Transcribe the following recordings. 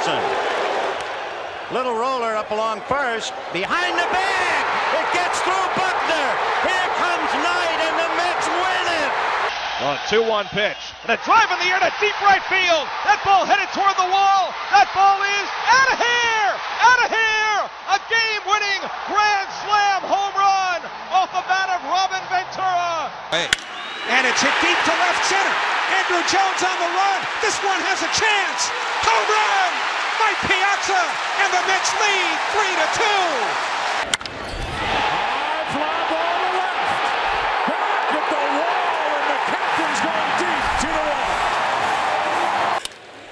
Wilson. Little roller up along first. Behind the bag. It gets through Buckner. Here comes Knight, and the Mets win it. A 2-1 pitch. And a drive in the air to deep right field. That ball headed toward the wall. That ball is out of here! Out of here! A game-winning grand slam home run off the bat of Robin Ventura. Hey. And it's hit deep to left center. Andruw Jones on the run. This one has a chance. Home run! Mike Piazza and the Mets lead three to two. High fly ball to left. Back at the wall, and the captain's going deep to the wall.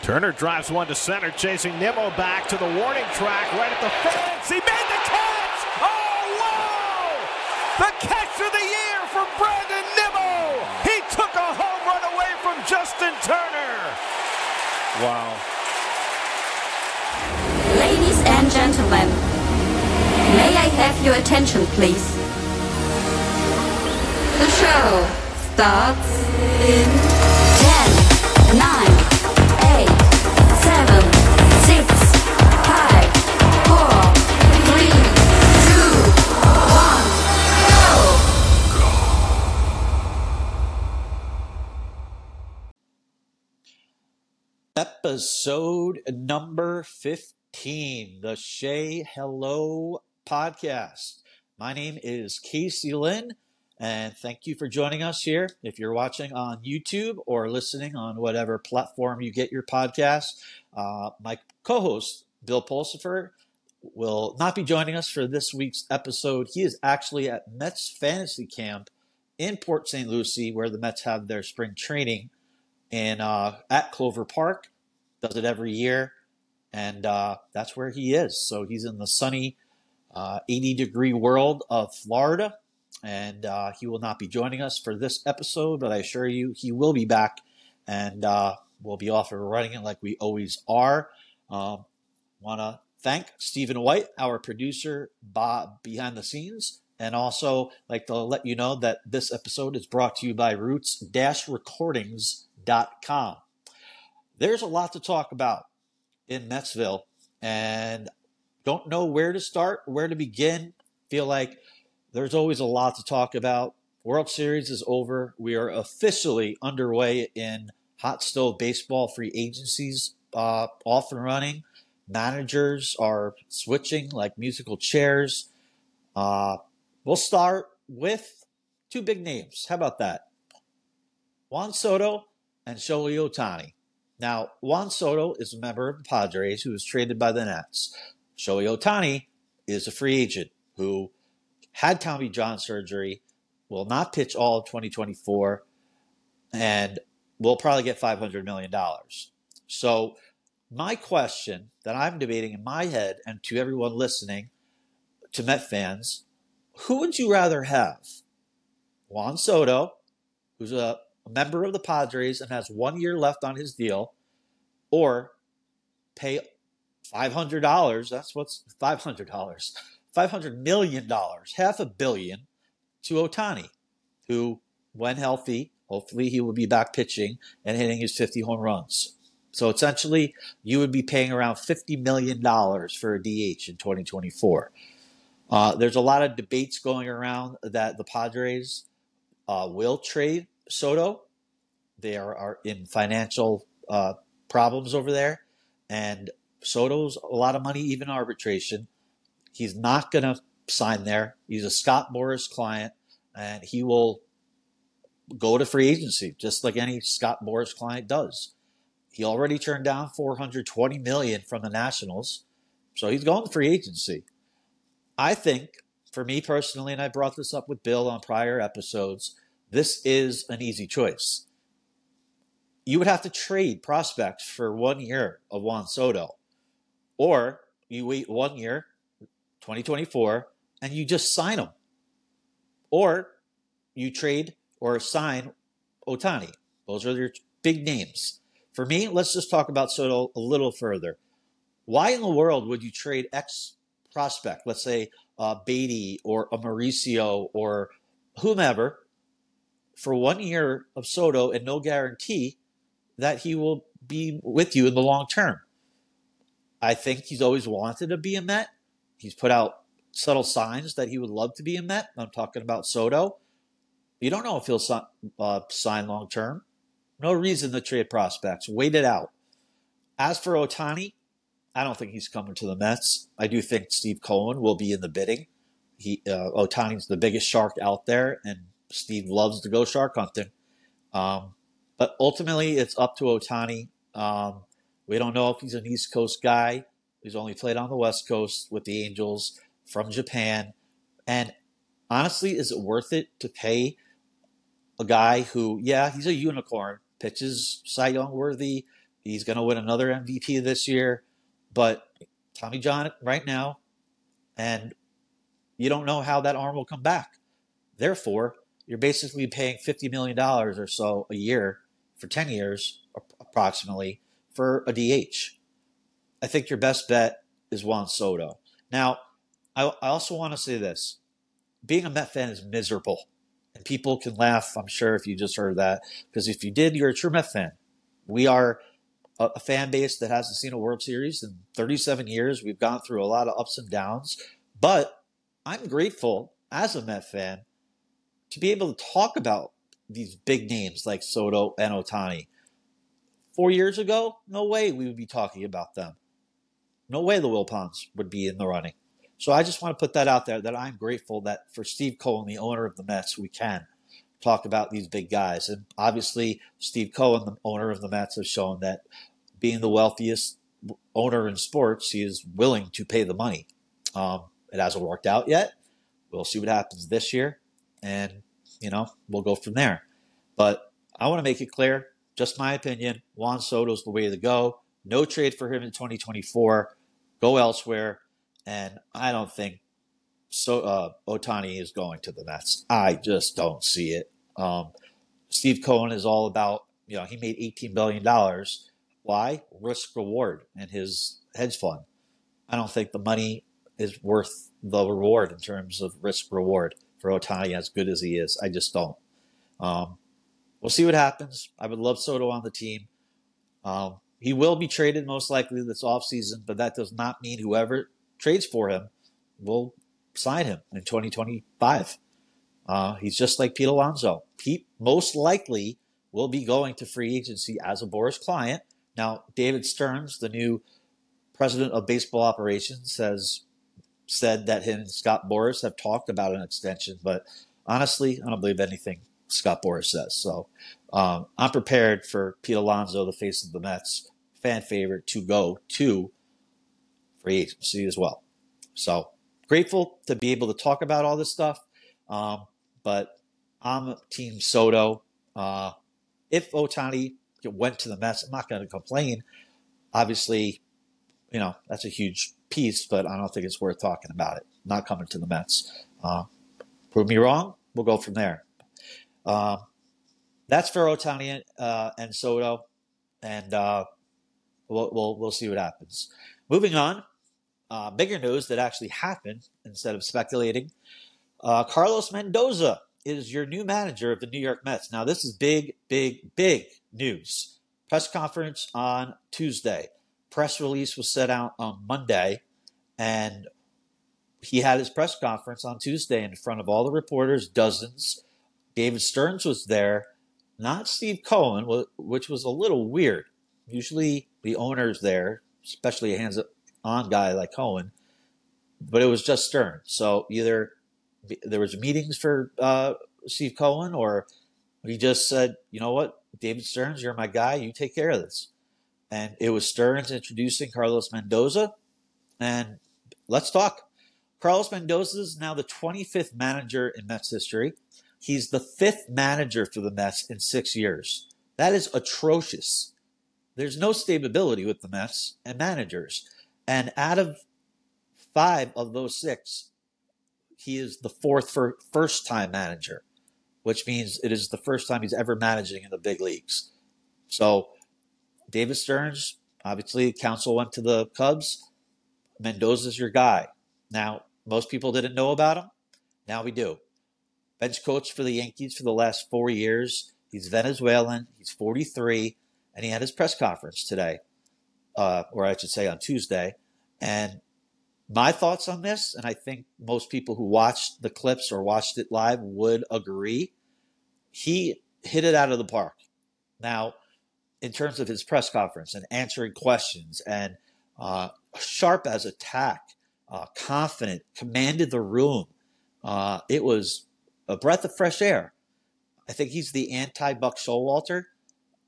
Turner drives one to center, chasing Nimmo back to the warning track right at the fence. He made the catch! Oh, wow! The catch of the year for Brandon Nimmo! He took a home run away from Justin Turner! Wow. And gentlemen, may I have your attention, please? The show starts in 10, 9, 8, 7, 6, 5, 4, 3, 2, 1, go! Episode number 15, the Shea Hello podcast. My name is Casey Lynn, and thank you for joining us here. If you're watching on YouTube or listening on whatever platform you get your podcast, uh, my co host, Bill Pulsifer, will not be joining us for this week's episode. He is actually at Mets Fantasy Camp in Port St. Lucie, where the Mets have their spring training in uh, at Clover Park. Does it every year, and uh, that's where he is. So he's in the sunny, uh, 80 degree world of Florida, and uh, he will not be joining us for this episode. But I assure you, he will be back, and uh, we'll be off and running it like we always are. Um, Want to thank Stephen White, our producer, Bob behind the scenes. And also like to let you know that this episode is brought to you by roots-recordings.com. There's a lot to talk about in Metsville and don't know where to start, where to begin. Feel like there's always a lot to talk about. World Series is over. We are officially underway in hot stove baseball free agencies uh, off and running. Managers are switching like musical chairs. Uh, we'll start with two big names. How about that? Juan Soto and Shohei Ohtani. Now, Juan Soto is a member of the Padres who was traded by the Nats. Shohei Ohtani is a free agent who had Tommy John surgery, will not pitch all of 2024, and will probably get $500 million. So, my question that I'm debating in my head and to everyone listening, to Met fans, who would you rather have? Juan Soto, who's a, a member of the Padres and has one year left on his deal, or pay $500, that's what's $500, $500 million, half a billion to Ohtani, who, when healthy, hopefully he will be back pitching and hitting his 50 home runs. So essentially, you would be paying around $50 million for a DH in 2024. Uh, there's a lot of debates going around that the Padres uh, will trade Soto. They are, are in financial uh, problems over there, and Soto's a lot of money, even arbitration. He's not going to sign there. He's a Scott Boras client, and he will go to free agency just like any Scott Boras client does. He already turned down 420 million from the Nationals, so he's going to free agency. I think, for me personally, and I brought this up with Bill on prior episodes, this is an easy choice. You would have to trade prospects for one year of Juan Soto, or you wait one year, 2024, and you just sign him, or you trade or sign Ohtani. Those are your big names. For me, let's just talk about Soto a little further. Why in the world would you trade X prospect, let's say uh, Baty or a Mauricio or whomever, for one year of Soto and no guarantee that he will be with you in the long term? I think he's always wanted to be a Met. He's put out subtle signs that he would love to be a Met. I'm talking about Soto. You don't know if he'll uh, sign long term. No reason to trade prospects. Wait it out. As for Ohtani, I don't think he's coming to the Mets. I do think Steve Cohen will be in the bidding. He uh, Ohtani's the biggest shark out there, and Steve loves to go shark hunting. Um, but ultimately, it's up to Ohtani. Um, we don't know if he's an East Coast guy. He's only played on the West Coast with the Angels from Japan. And honestly, is it worth it to pay a guy who, yeah, he's a unicorn, pitches Cy Young worthy. He's going to win another MVP this year. But Tommy John right now, and you don't know how that arm will come back. Therefore, you're basically paying $50 million or so a year for 10 years, approximately, for a DH. I think your best bet is Juan Soto. Now, I, I also want to say this being a Met fan is miserable. And people can laugh, I'm sure, if you just heard that. Because if you did, you're a true Met fan. We are a, a fan base that hasn't seen a World Series in 37 years. We've gone through a lot of ups and downs. But I'm grateful as a Met fan to be able to talk about these big names like Soto and Ohtani. Four years ago, no way we would be talking about them. No way the Wilpons would be in the running. So I just want to put that out there that I'm grateful that for Steve Cohen, the owner of the Mets, we can talk about these big guys. And obviously, Steve Cohen, the owner of the Mets, has shown that being the wealthiest owner in sports, he is willing to pay the money. Um, it hasn't worked out yet. We'll see what happens this year and you know we'll go from there. But I want to make it clear, just my opinion. Juan Soto's the way to go. No trade for him in 2024. Go elsewhere, and I don't think so. Uh, Ohtani is going to the Mets. I just don't see it. Um, Steve Cohen is all about you know he made 18 billion dollars. Why risk reward in his hedge fund? I don't think the money is worth the reward in terms of risk reward for Ohtani as good as he is. I just don't. Um, we'll see what happens. I would love Soto on the team. Um, he will be traded most likely this offseason, but that does not mean whoever trades for him will sign him in 2025. Uh, he's just like Pete Alonso. Pete most likely will be going to free agency as a Boras client. Now, David Stearns, the new president of baseball operations, has said that him and Scott Boras have talked about an extension, but honestly, I don't believe anything Scott Boras says. So um, I'm prepared for Pete Alonso, the face of the Mets, fan favorite, to go to free agency as well. So grateful to be able to talk about all this stuff. Um, but I'm Team Soto. Uh, if Ohtani went to the Mets, I'm not going to complain. Obviously, you know, that's a huge piece, but I don't think it's worth talking about it. Not coming to the Mets. Uh, prove me wrong. We'll go from there. Uh, that's for Ohtani uh, and Soto, and uh, we'll, we'll, we'll see what happens. Moving on, uh, bigger news that actually happened instead of speculating. Uh, Carlos Mendoza is your new manager of the New York Mets. Now, this is big, big, big news. Press conference on Tuesday press release was set out on Monday, and he had his press conference on Tuesday in front of all the reporters, dozens. David Stearns was there, not Steve Cohen, which was a little weird. Usually the owner's there, especially a hands on guy like Cohen, but it was just Stearns. So either there was meetings for uh, Steve Cohen, or he just said, you know what, David Stearns, you're my guy. You take care of this and it was Stearns introducing Carlos Mendoza. And let's talk. Carlos Mendoza is now the 25th manager in Mets history. He's the fifth manager for the Mets in six years. That is atrocious. There's no stability with the Mets and managers. And out of five of those six, he is the fourth first time manager, which means it is the first time he's ever managing in the big leagues. So David Stearns, obviously, Counsell went to the Cubs. Mendoza's your guy. Now, most people didn't know about him. Now we do. Bench coach for the Yankees for the last four years. He's Venezuelan. He's 43, and he had his press conference today. uh, or I should say on Tuesday. And my thoughts on this, and I think most people who watched the clips or watched it live would agree, he hit it out of the park. Now, in terms of his press conference and answering questions and uh, sharp as attack, uh, confident, commanded the room. Uh, it was a breath of fresh air. I think he's the anti Buck Showalter.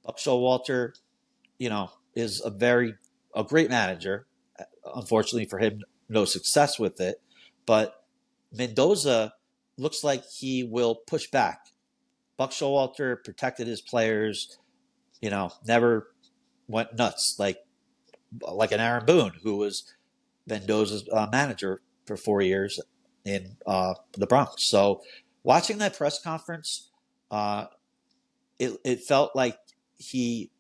Buck Showalter, you know, is a very a great manager. Unfortunately for him, no success with it. But Mendoza looks like he will push back. Buck Showalter protected his players, you know, never went nuts like like an Aaron Boone, who was Mendoza's uh, manager for four years in uh, the Bronx. So watching that press conference, uh, it, it felt like he,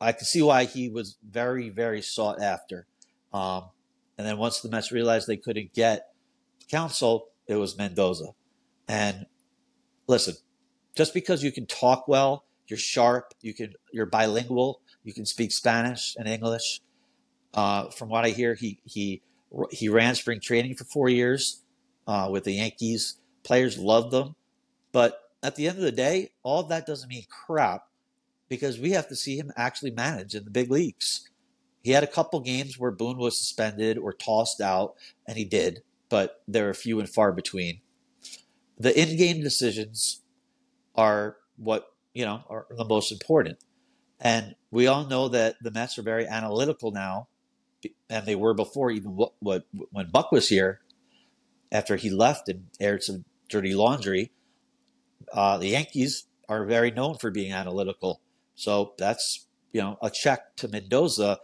I could see why he was very, very sought after. Um, and then once the Mets realized they couldn't get Counsell, it was Mendoza. And listen, just because you can talk well, you're sharp, you can, you're bilingual, you can speak Spanish and English. Uh, from what I hear, he he he ran spring training for four years uh, with the Yankees. Players loved them, but at the end of the day, all that doesn't mean crap because we have to see him actually manage in the big leagues. He had a couple games where Boone was suspended or tossed out, and he did, but there are few and far between. The in-game decisions are what you know are the most important, and we all know that the Mets are very analytical now and they were before even what, what when Buck was here, after he left and aired some dirty laundry. Uh, the Yankees are very known for being analytical, so that's you know a check to Mendoza.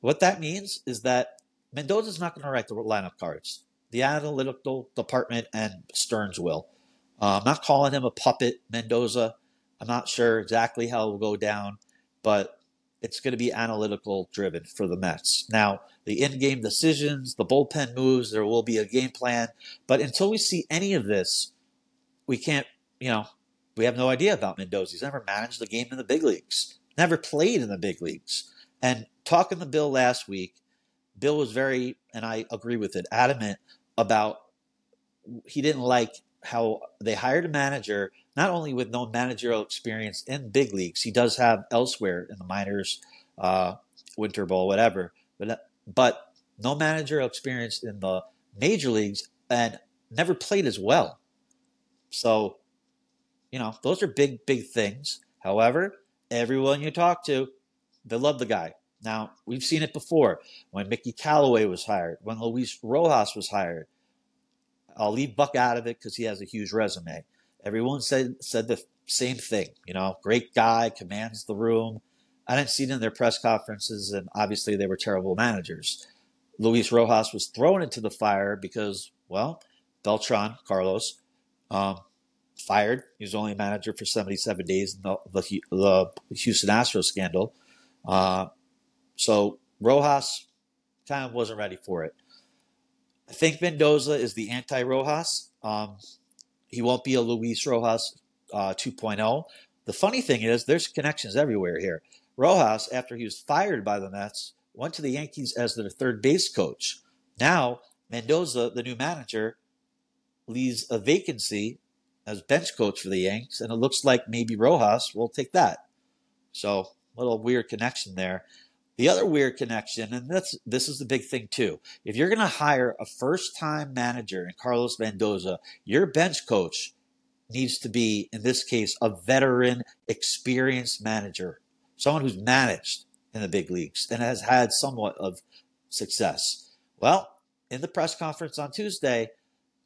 What that means is that Mendoza's not going to write the lineup cards. The analytical department and Stearns will. Uh, I'm not calling him a puppet, Mendoza. I'm not sure exactly how it will go down, but it's going to be analytical driven for the Mets. Now, the in game decisions, the bullpen moves, there will be a game plan. But until we see any of this, we can't, you know, we have no idea about Mendoza. He's never managed the game in the big leagues, never played in the big leagues. And talking to Bill last week, Bill was very, and I agree with it, adamant about he didn't like how they hired a manager not only with no managerial experience in big leagues, he does have elsewhere in the minors, uh, winter ball, whatever, but but no managerial experience in the major leagues and never played as well. So, you know, those are big, big things. However, everyone you talk to, they love the guy. Now, we've seen it before when Mickey Callaway was hired, when Luis Rojas was hired. I'll leave Buck out of it because he has a huge resume. Everyone said said the same thing. You know, great guy, commands the room. I didn't see it in their press conferences, and obviously they were terrible managers. Luis Rojas was thrown into the fire because, well, Beltran Carlos um, fired. He was only a manager for 77 days in the, the, the Houston Astros scandal. Uh, so Rojas kind of wasn't ready for it. I think Mendoza is the anti Rojas. Um, he won't be a Luis Rojas uh, 2.0. The funny thing is, there's connections everywhere here. Rojas, after he was fired by the Mets, went to the Yankees as their third base coach. Now, Mendoza, the new manager, leaves a vacancy as bench coach for the Yanks, and it looks like maybe Rojas will take that. So, a little weird connection there. The other weird connection, and that's this is the big thing too. If you're going to hire a first-time manager in Carlos Mendoza, your bench coach needs to be, in this case, a veteran, experienced manager, someone who's managed in the big leagues and has had somewhat of success. Well, in the press conference on Tuesday,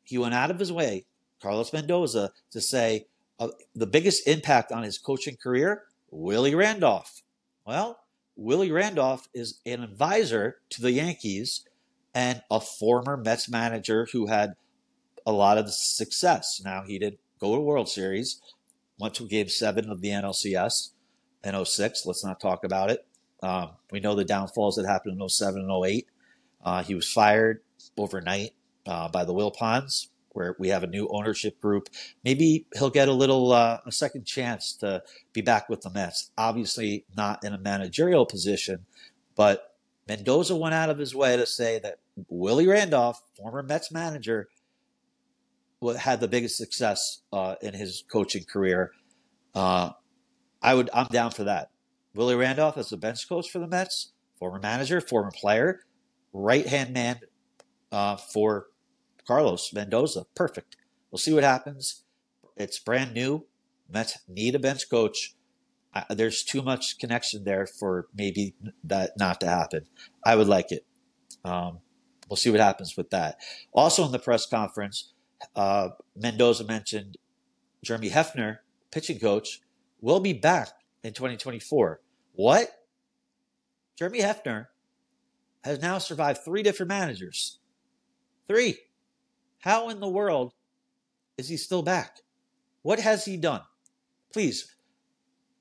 he went out of his way, Carlos Mendoza, to say uh, the biggest impact on his coaching career, Willie Randolph. Well, Willie Randolph is an advisor to the Yankees and a former Mets manager who had a lot of success. Now, he did go to World Series, went to game seven of the NLCS in 06. Let's not talk about it. Um, we know the downfalls that happened in 07 and 08. Uh, he was fired overnight uh, by the Wilpons where we have a new ownership group. Maybe he'll get a little uh, a second chance to be back with the Mets. Obviously, not in a managerial position, but Mendoza went out of his way to say that Willie Randolph, former Mets manager, had the biggest success uh, in his coaching career. Uh, I would, I'm down for that. Willie Randolph as the bench coach for the Mets, former manager, former player, right hand man uh, for Carlos Mendoza. Perfect. We'll see what happens. It's brand new. Mets need a bench coach. I, there's too much connection there for maybe that not to happen. I would like it. Um, we'll see what happens with that. Also in the press conference, uh, Mendoza mentioned Jeremy Hefner, pitching coach, will be back in 2024. What? Jeremy Hefner has now survived three different managers. Three. How in the world is he still back? What has he done? Please,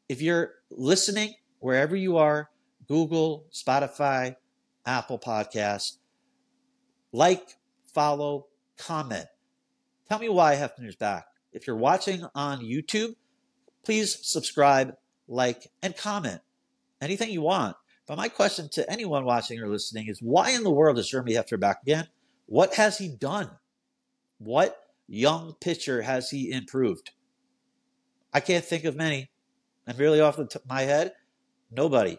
if you're listening wherever you are, Google, Spotify, Apple Podcast, like, follow, comment. Tell me why Hefner's back. If you're watching on YouTube, please subscribe, like, and comment. Anything you want. But my question to anyone watching or listening is why in the world is Jeremy Hefner back again? What has he done? What young pitcher has he improved? I can't think of many. And really, off the top of my head, nobody.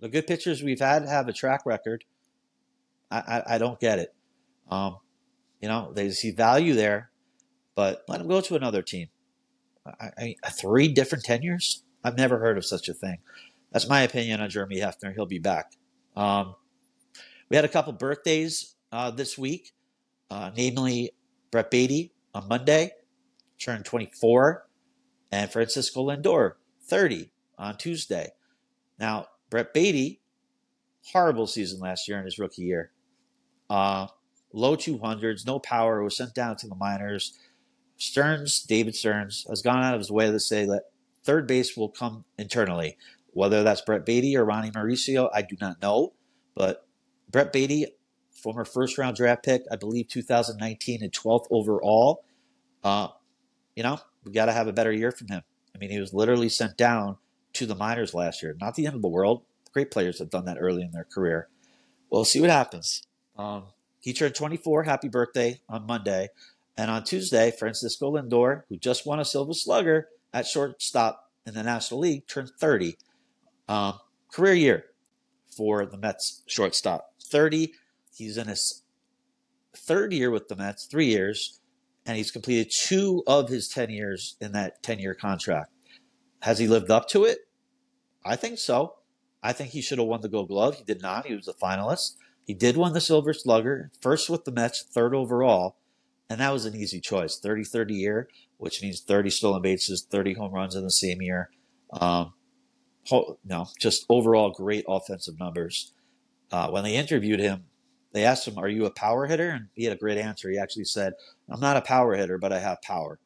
The good pitchers we've had have a track record. I, I, I don't get it. Um, you know, they see value there, but let him go to another team. I, I, three different tenures? I've never heard of such a thing. That's my opinion on Jeremy Hefner. He'll be back. Um, we had a couple birthdays uh, this week, uh, namely Brett Baty on Monday, turned 24, and Francisco Lindor, 30, on Tuesday. Now, Brett Baty, horrible season last year in his rookie year. Uh, low 200s, no power, was sent down to the minors. Stearns, David Stearns, has gone out of his way to say that third base will come internally. Whether that's Brett Baty or Ronnie Mauricio, I do not know. But Brett Baty, former first round draft pick, I believe 2019 and 12th overall. Uh, you know, we got to have a better year from him. I mean, he was literally sent down to the minors last year. Not the end of the world. Great players have done that early in their career. We'll see what happens. Um, he turned 24. Happy birthday on Monday. And on Tuesday, Francisco Lindor, who just won a Silver Slugger at shortstop in the National League, turned 30. Um, career year for the Mets shortstop. 30. He's in his third year with the Mets, three years, and he's completed two of his 10 years in that 10 year contract. Has he lived up to it? I think so. I think he should have won the Gold Glove. He did not. He was a finalist. He did win the Silver Slugger, first with the Mets, third overall, and that was an easy choice. 30 30 year, which means 30 stolen bases, 30 home runs in the same year. Um, no, just overall great offensive numbers. Uh, when they interviewed him, they asked him, Are you a power hitter? And he had a great answer. He actually said, I'm not a power hitter, but I have power.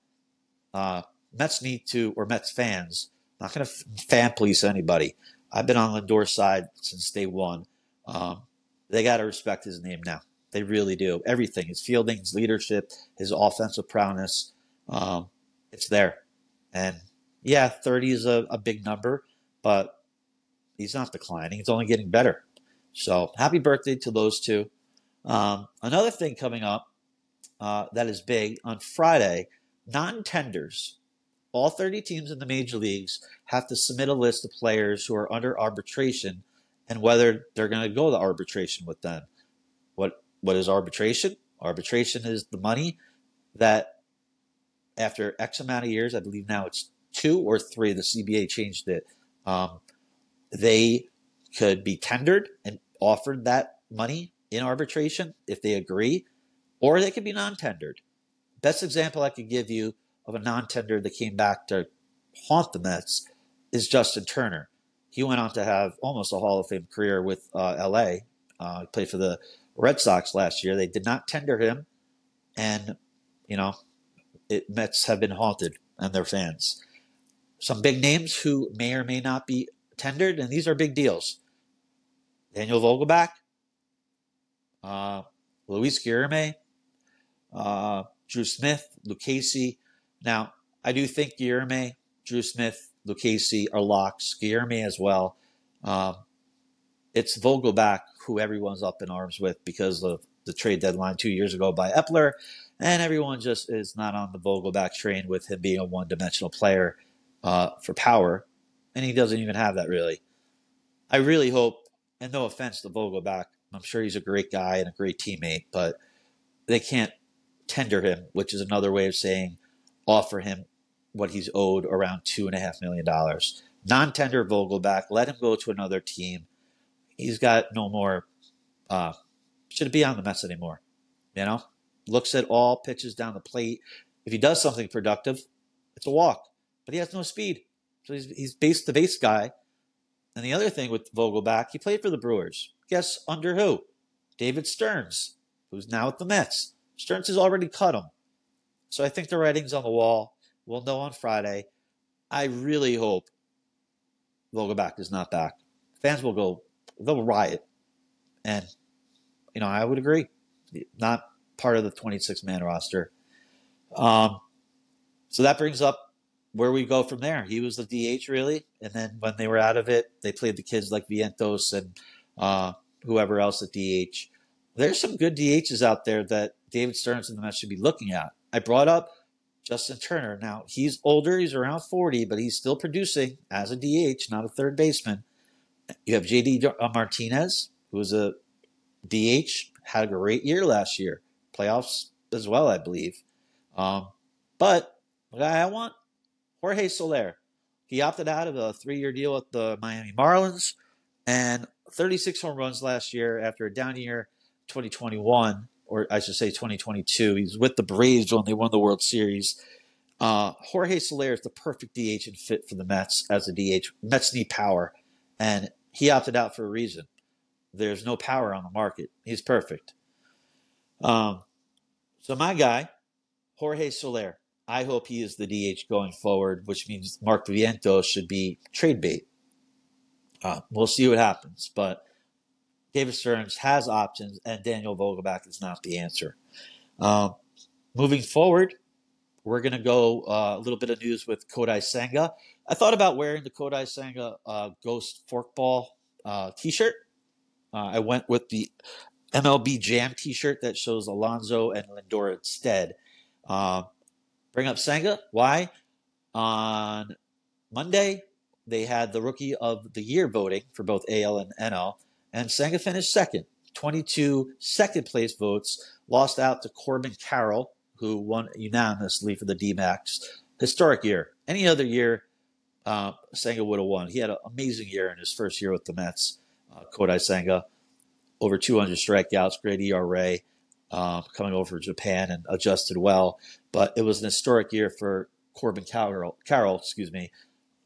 Uh, Mets need to, or Mets fans, not going to fan police anybody. I've been on Lindor's side since day one. Um, they got to respect his name now. They really do. Everything his fielding, his leadership, his offensive prowess um, it's there. And yeah, 30 is a, a big number, but he's not declining. He's only getting better. So happy birthday to those two. Um, another thing coming up uh, that is big on Friday non tenders. All 30 teams in the major leagues have to submit a list of players who are under arbitration and whether they're going to go to arbitration with them. What what is arbitration? Arbitration is the money that after X amount of years, I believe now it's two or three, the CBA changed it. Um, they could be tendered and offered that money in arbitration if they agree, or they could be non-tendered. Best example I could give you of a non-tender that came back to haunt the Mets is Justin Turner he went on to have almost a Hall of Fame career with uh, LA. Uh, played for the Red Sox last year. They did not tender him, and you know, it, Mets have been haunted and their fans. Some big names who may or may not be tendered, and these are big deals. Daniel Vogelbach, uh, Luis Guillorme, uh, Drew Smith, Lucchesi. Now, I do think Guillorme, Drew Smith, Lucchesi are locks. Guillorme as well. Um, it's Vogelbach who everyone's up in arms with because of the trade deadline two years ago by Eppler, and everyone just is not on the Vogelbach train with him being a one-dimensional player uh, for power, and he doesn't even have that really. I really hope, and no offense to Vogelbach, I'm sure he's a great guy and a great teammate, but they can't tender him, which is another way of saying offer him what he's owed around two and a half million dollars. Non-tender Vogelbach, let him go to another team. He's got no more. Uh, should be on the Mets anymore. You know, looks at all pitches down the plate. If he does something productive, it's a walk. But he has no speed, so he's he's base the base guy. And the other thing with Vogelbach, he played for the Brewers. Guess under who? David Stearns, who's now at the Mets. Stearns has already cut him. So I think the writing's on the wall. We'll know on Friday. I really hope Vogelbach is not back. Fans will go, they'll riot. And, you know, I would agree. Not part of the 26 man roster. Um, so that brings up where we go from there. He was the DH, really. And then when they were out of it, they played the kids like Vientos and uh, whoever else at DH. There's some good DHs out there that David Stearns and the Mets should be looking at. I brought up Justin Turner. Now, he's older, he's around 40, but he's still producing as a DH, not a third baseman. You have JD Martinez, who was a DH, had a great year last year, playoffs as well, I believe. Um, but the guy I want, Jorge Soler. He opted out of a three year deal with the Miami Marlins and 36 home runs last year after a down year 2021 or I should say 2022. He's with the Braves when they won the World Series. Uh, Jorge Soler is the perfect DH and fit for the Mets as a DH. Mets need power, and he opted out for a reason. There's no power on the market. He's perfect. Um, so my guy, Jorge Soler. I hope he is the DH going forward, which means Mark Vientos should be trade bait. Uh, we'll see what happens, but David Stearns has options, and Daniel Vogelbach is not the answer. Um, moving forward, we're going to go uh, a little bit of news with Kodai Senga. I thought about wearing the Kodai Senga uh, Ghost Forkball uh, t-shirt. Uh, I went with the MLB Jam t-shirt that shows Alonso and Lindor instead. Uh, bring up Senga. Why? On Monday, they had the Rookie of the Year voting for both AL and NL and Senga finished second. 22 second place votes, lost out to Corbin Carroll, who won unanimously for the D-backs. Historic year. Any other year, uh, would have won. He had an amazing year in his first year with the Mets. Uh, Kodai Senga, over 200 strikeouts, great ERA, uh, coming over Japan and adjusted well. But it was an historic year for Corbin Carroll, Carroll excuse me,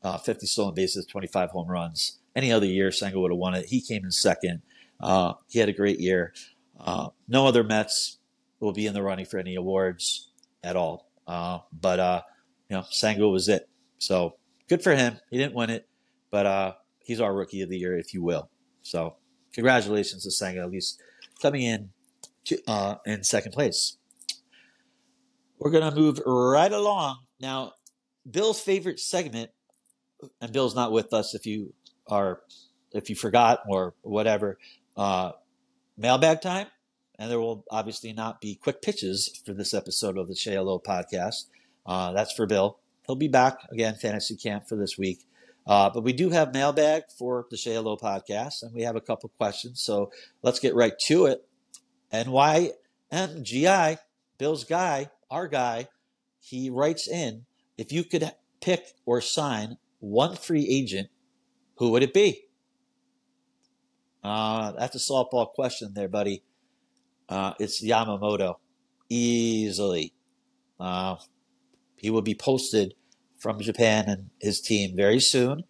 uh, 50 stolen bases, 25 home runs. Any other year, Senga would have won it. He came in second. Uh, he had a great year. Uh, no other Mets will be in the running for any awards at all. Uh, but uh, you know, Senga was it. So good for him. He didn't win it, but uh, he's our rookie of the year, if you will. So congratulations to Senga, at least coming in to, in second place. We're gonna move right along now. Bill's favorite segment, and Bill's not with us. If you are if you forgot or whatever, uh, mailbag time. And there will obviously not be quick pitches for this episode of the JLO podcast. Uh, that's for Bill. He'll be back again, fantasy camp for this week. Uh, but we do have mailbag for the JLO podcast, and we have a couple questions. So let's get right to it. NYMGI, Bill's guy, our guy, he writes in if you could pick or sign one free agent who would it be? Uh, that's a softball question there, buddy. Uh, it's Yamamoto. Easily. Uh, he will be posted from Japan and his team very soon.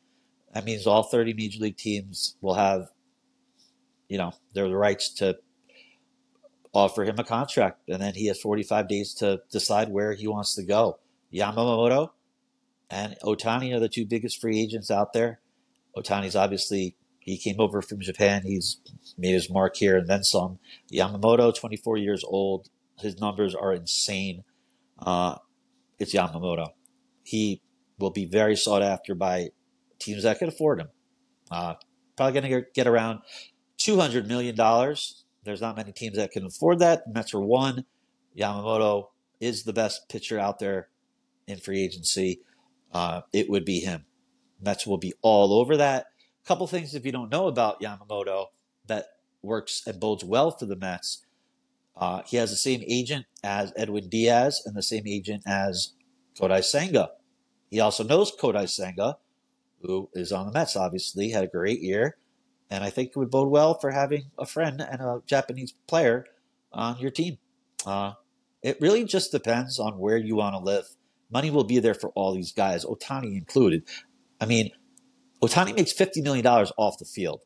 That means all 30 major league teams will have, you know, their rights to offer him a contract. And then he has 45 days to decide where he wants to go. Yamamoto and Ohtani are the two biggest free agents out there. Ohtani's obviously he came over from Japan. He's made his mark here and then some. Yamamoto, 24 years old. His numbers are insane. Uh, it's Yamamoto. He will be very sought after by teams that can afford him. Uh, probably going to get around $200 million. There's not many teams that can afford that. Mets are one. Yamamoto is the best pitcher out there in free agency. Uh, it would be him. Mets will be all over that. A couple things if you don't know about Yamamoto that works and bodes well for the Mets. Uh, he has the same agent as Edwin Diaz and the same agent as Kodai Senga. He also knows Kodai Senga, who is on the Mets, obviously, had a great year. And I think it would bode well for having a friend and a Japanese player on your team. Uh, it really just depends on where you want to live. Money will be there for all these guys, Ohtani included. I mean, Ohtani makes $50 million off the field.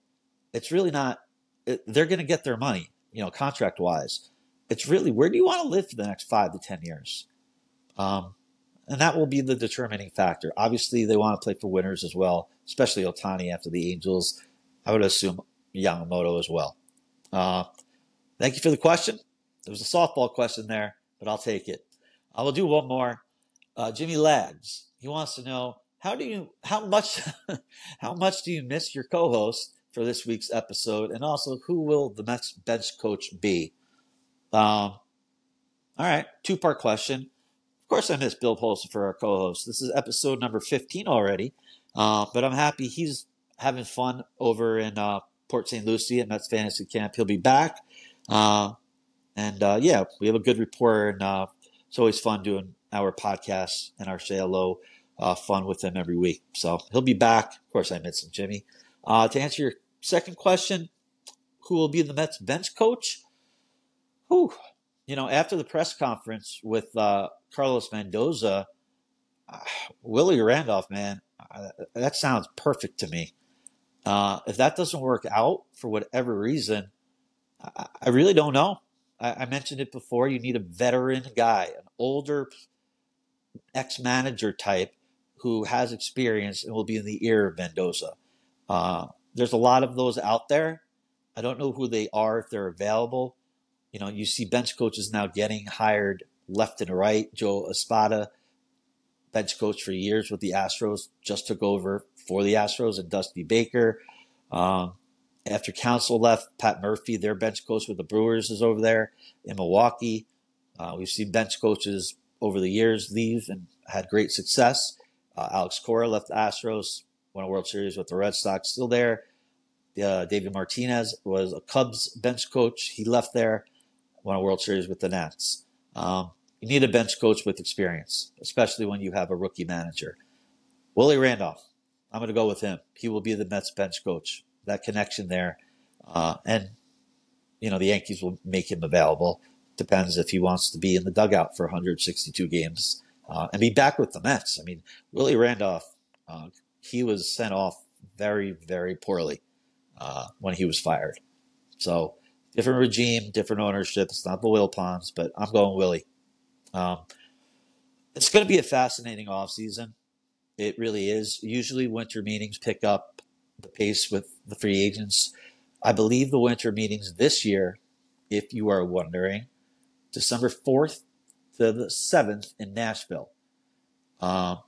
It's really not, it, they're going to get their money, you know, contract wise. It's really, where do you want to live for the next five to 10 years? Um, and that will be the determining factor. Obviously, they want to play for winners as well, especially Ohtani after the Angels. I would assume Yamamoto as well. Uh, thank you for the question. There was a softball question there, but I'll take it. I will do one more. Uh, Jimmy Lags. He wants to know how do you how much how much do you miss your co-host for this week's episode, and also who will the Mets bench coach be? Um, all right, two part question. Of course, I miss Bill Polson for our co-host. This is episode number fifteen already, uh, but I'm happy he's having fun over in uh, Port St. Lucie at Mets Fantasy Camp. He'll be back. Uh, and uh, yeah, we have a good rapport, and uh, it's always fun doing our podcast and our say hello uh, fun with him every week. So he'll be back. Of course, I miss him, Jimmy. Uh, to answer your second question, who will be the Mets bench coach? Whew. You know, after the press conference with uh, Carlos Mendoza, Willie Randolph, man, that sounds perfect to me. Uh, if that doesn't work out for whatever reason, I, I really don't know. I, I, mentioned it before. You need a veteran guy, an older ex manager type who has experience and will be in the ear of Mendoza. Uh, there's a lot of those out there. I don't know who they are if they're available. You know, you see bench coaches now getting hired left and right. Joe Espada bench coach for years with the Astros, just took over for the Astros and Dusty Baker. Um, after Counsell left, Pat Murphy, their bench coach with the Brewers, is over there in Milwaukee. Uh, we've seen bench coaches over the years leave and had great success. Uh, Alex Cora left the Astros, won a World Series with the Red Sox, still there. Uh, David Martinez was a Cubs bench coach. He left there, won a World Series with the Nats. Um, you need a bench coach with experience, especially when you have a rookie manager. Willie Randolph, I'm going to go with him. He will be the Mets bench coach. That connection there. Uh, and, you know, the Yankees will make him available. Depends if he wants to be in the dugout for 162 games uh, and be back with the Mets. I mean, Willie Randolph, uh, he was sent off very, very poorly uh, when he was fired. So, different regime, different ownership. It's not the Wilpons, but I'm going Willie. Um, it's going to be a fascinating offseason. It really is. Usually, winter meetings pick up the pace with the free agents. I believe the winter meetings this year, if you are wondering, December 4th to the 7th in Nashville. Um,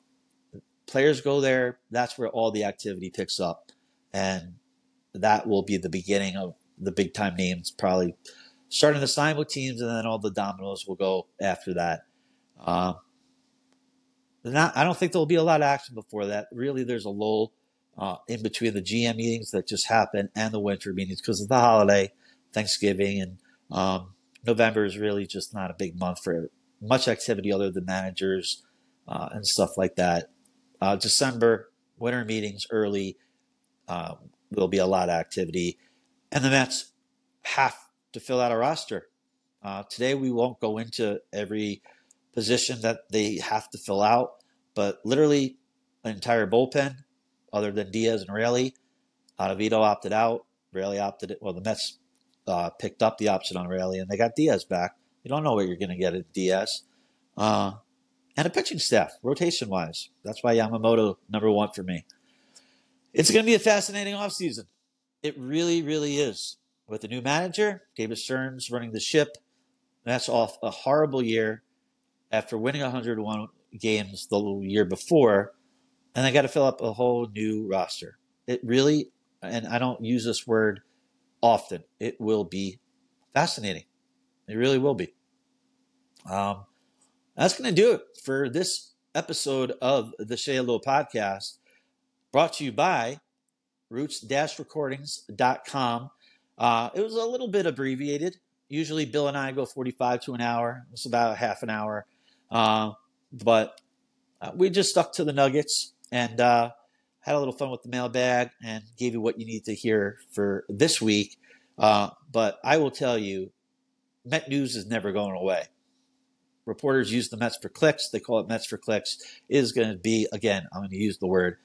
players go there. That's where all the activity picks up. And that will be the beginning of the big time names probably starting to sign with teams, and then all the dominoes will go after that. Uh, not, I don't think there'll be a lot of action before that. Really, there's a lull uh, in between the GM meetings that just happen and the winter meetings because of the holiday, Thanksgiving, and um, November is really just not a big month for much activity other than managers uh, and stuff like that. Uh, December, winter meetings early, um, there'll be a lot of activity. And the Mets have to fill out a roster. Uh, today, we won't go into every position that they have to fill out, but literally an entire bullpen, other than Diaz and Raley. Ottavino opted out. Raley opted. Well, the Mets uh, picked up the option on Raley, and they got Diaz back. You don't know what you're going to get at Diaz. Uh, and a pitching staff, rotation wise. That's why Yamamoto number one for me. It's going to be a fascinating offseason. It really, really is. With the new manager, David Stearns running the ship, that's off a horrible year after winning 101 games the year before, and they got to fill up a whole new roster. It really, and I don't use this word often. It will be fascinating. It really will be. Um, that's going to do it for this episode of the Shea Hello podcast, brought to you by roots-recordings.com. Uh, it was a little bit abbreviated. Usually, Bill and I go 45 to an hour. It's about a half an hour. Uh, but uh, we just stuck to the nuggets and uh, had a little fun with the mailbag and gave you what you need to hear for this week. Uh, but I will tell you, Met news is never going away. Reporters use the Mets for clicks. They call it Mets for clicks. It is going to be, again, I'm going to use the word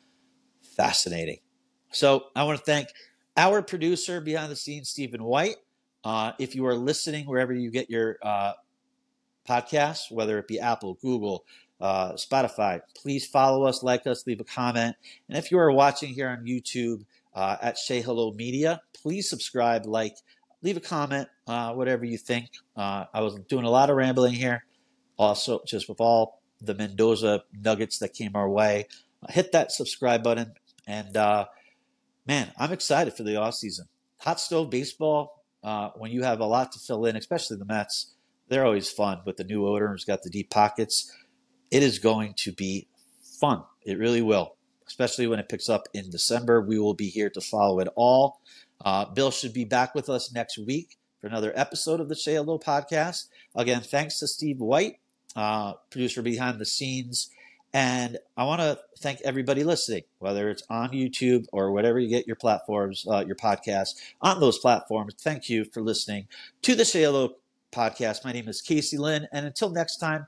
fascinating. So I want to thank our producer behind the scenes, Stephen White. Uh, if you are listening wherever you get your uh, podcasts, whether it be Apple, Google, uh, Spotify, please follow us, like us, leave a comment. And if you are watching here on YouTube uh, at Shea Hello Media, please subscribe, like, leave a comment, uh, whatever you think. Uh, I was doing a lot of rambling here. Also, just with all the Mendoza nuggets that came our way, hit that subscribe button. And uh, man, I'm excited for the off season. Hot stove baseball, uh, when you have a lot to fill in, especially the Mets, they're always fun with the new owners, got the deep pockets. It is going to be fun. It really will, especially when it picks up in December. We will be here to follow it all. Uh, Bill should be back with us next week for another episode of the Shea Hello podcast. Again, thanks to Steve White, uh, producer behind the scenes. And I want to thank everybody listening, whether it's on YouTube or whatever you get your platforms, uh, your podcast on those platforms. Thank you for listening to the Shea Hello podcast. My name is Casey Lynn. And until next time,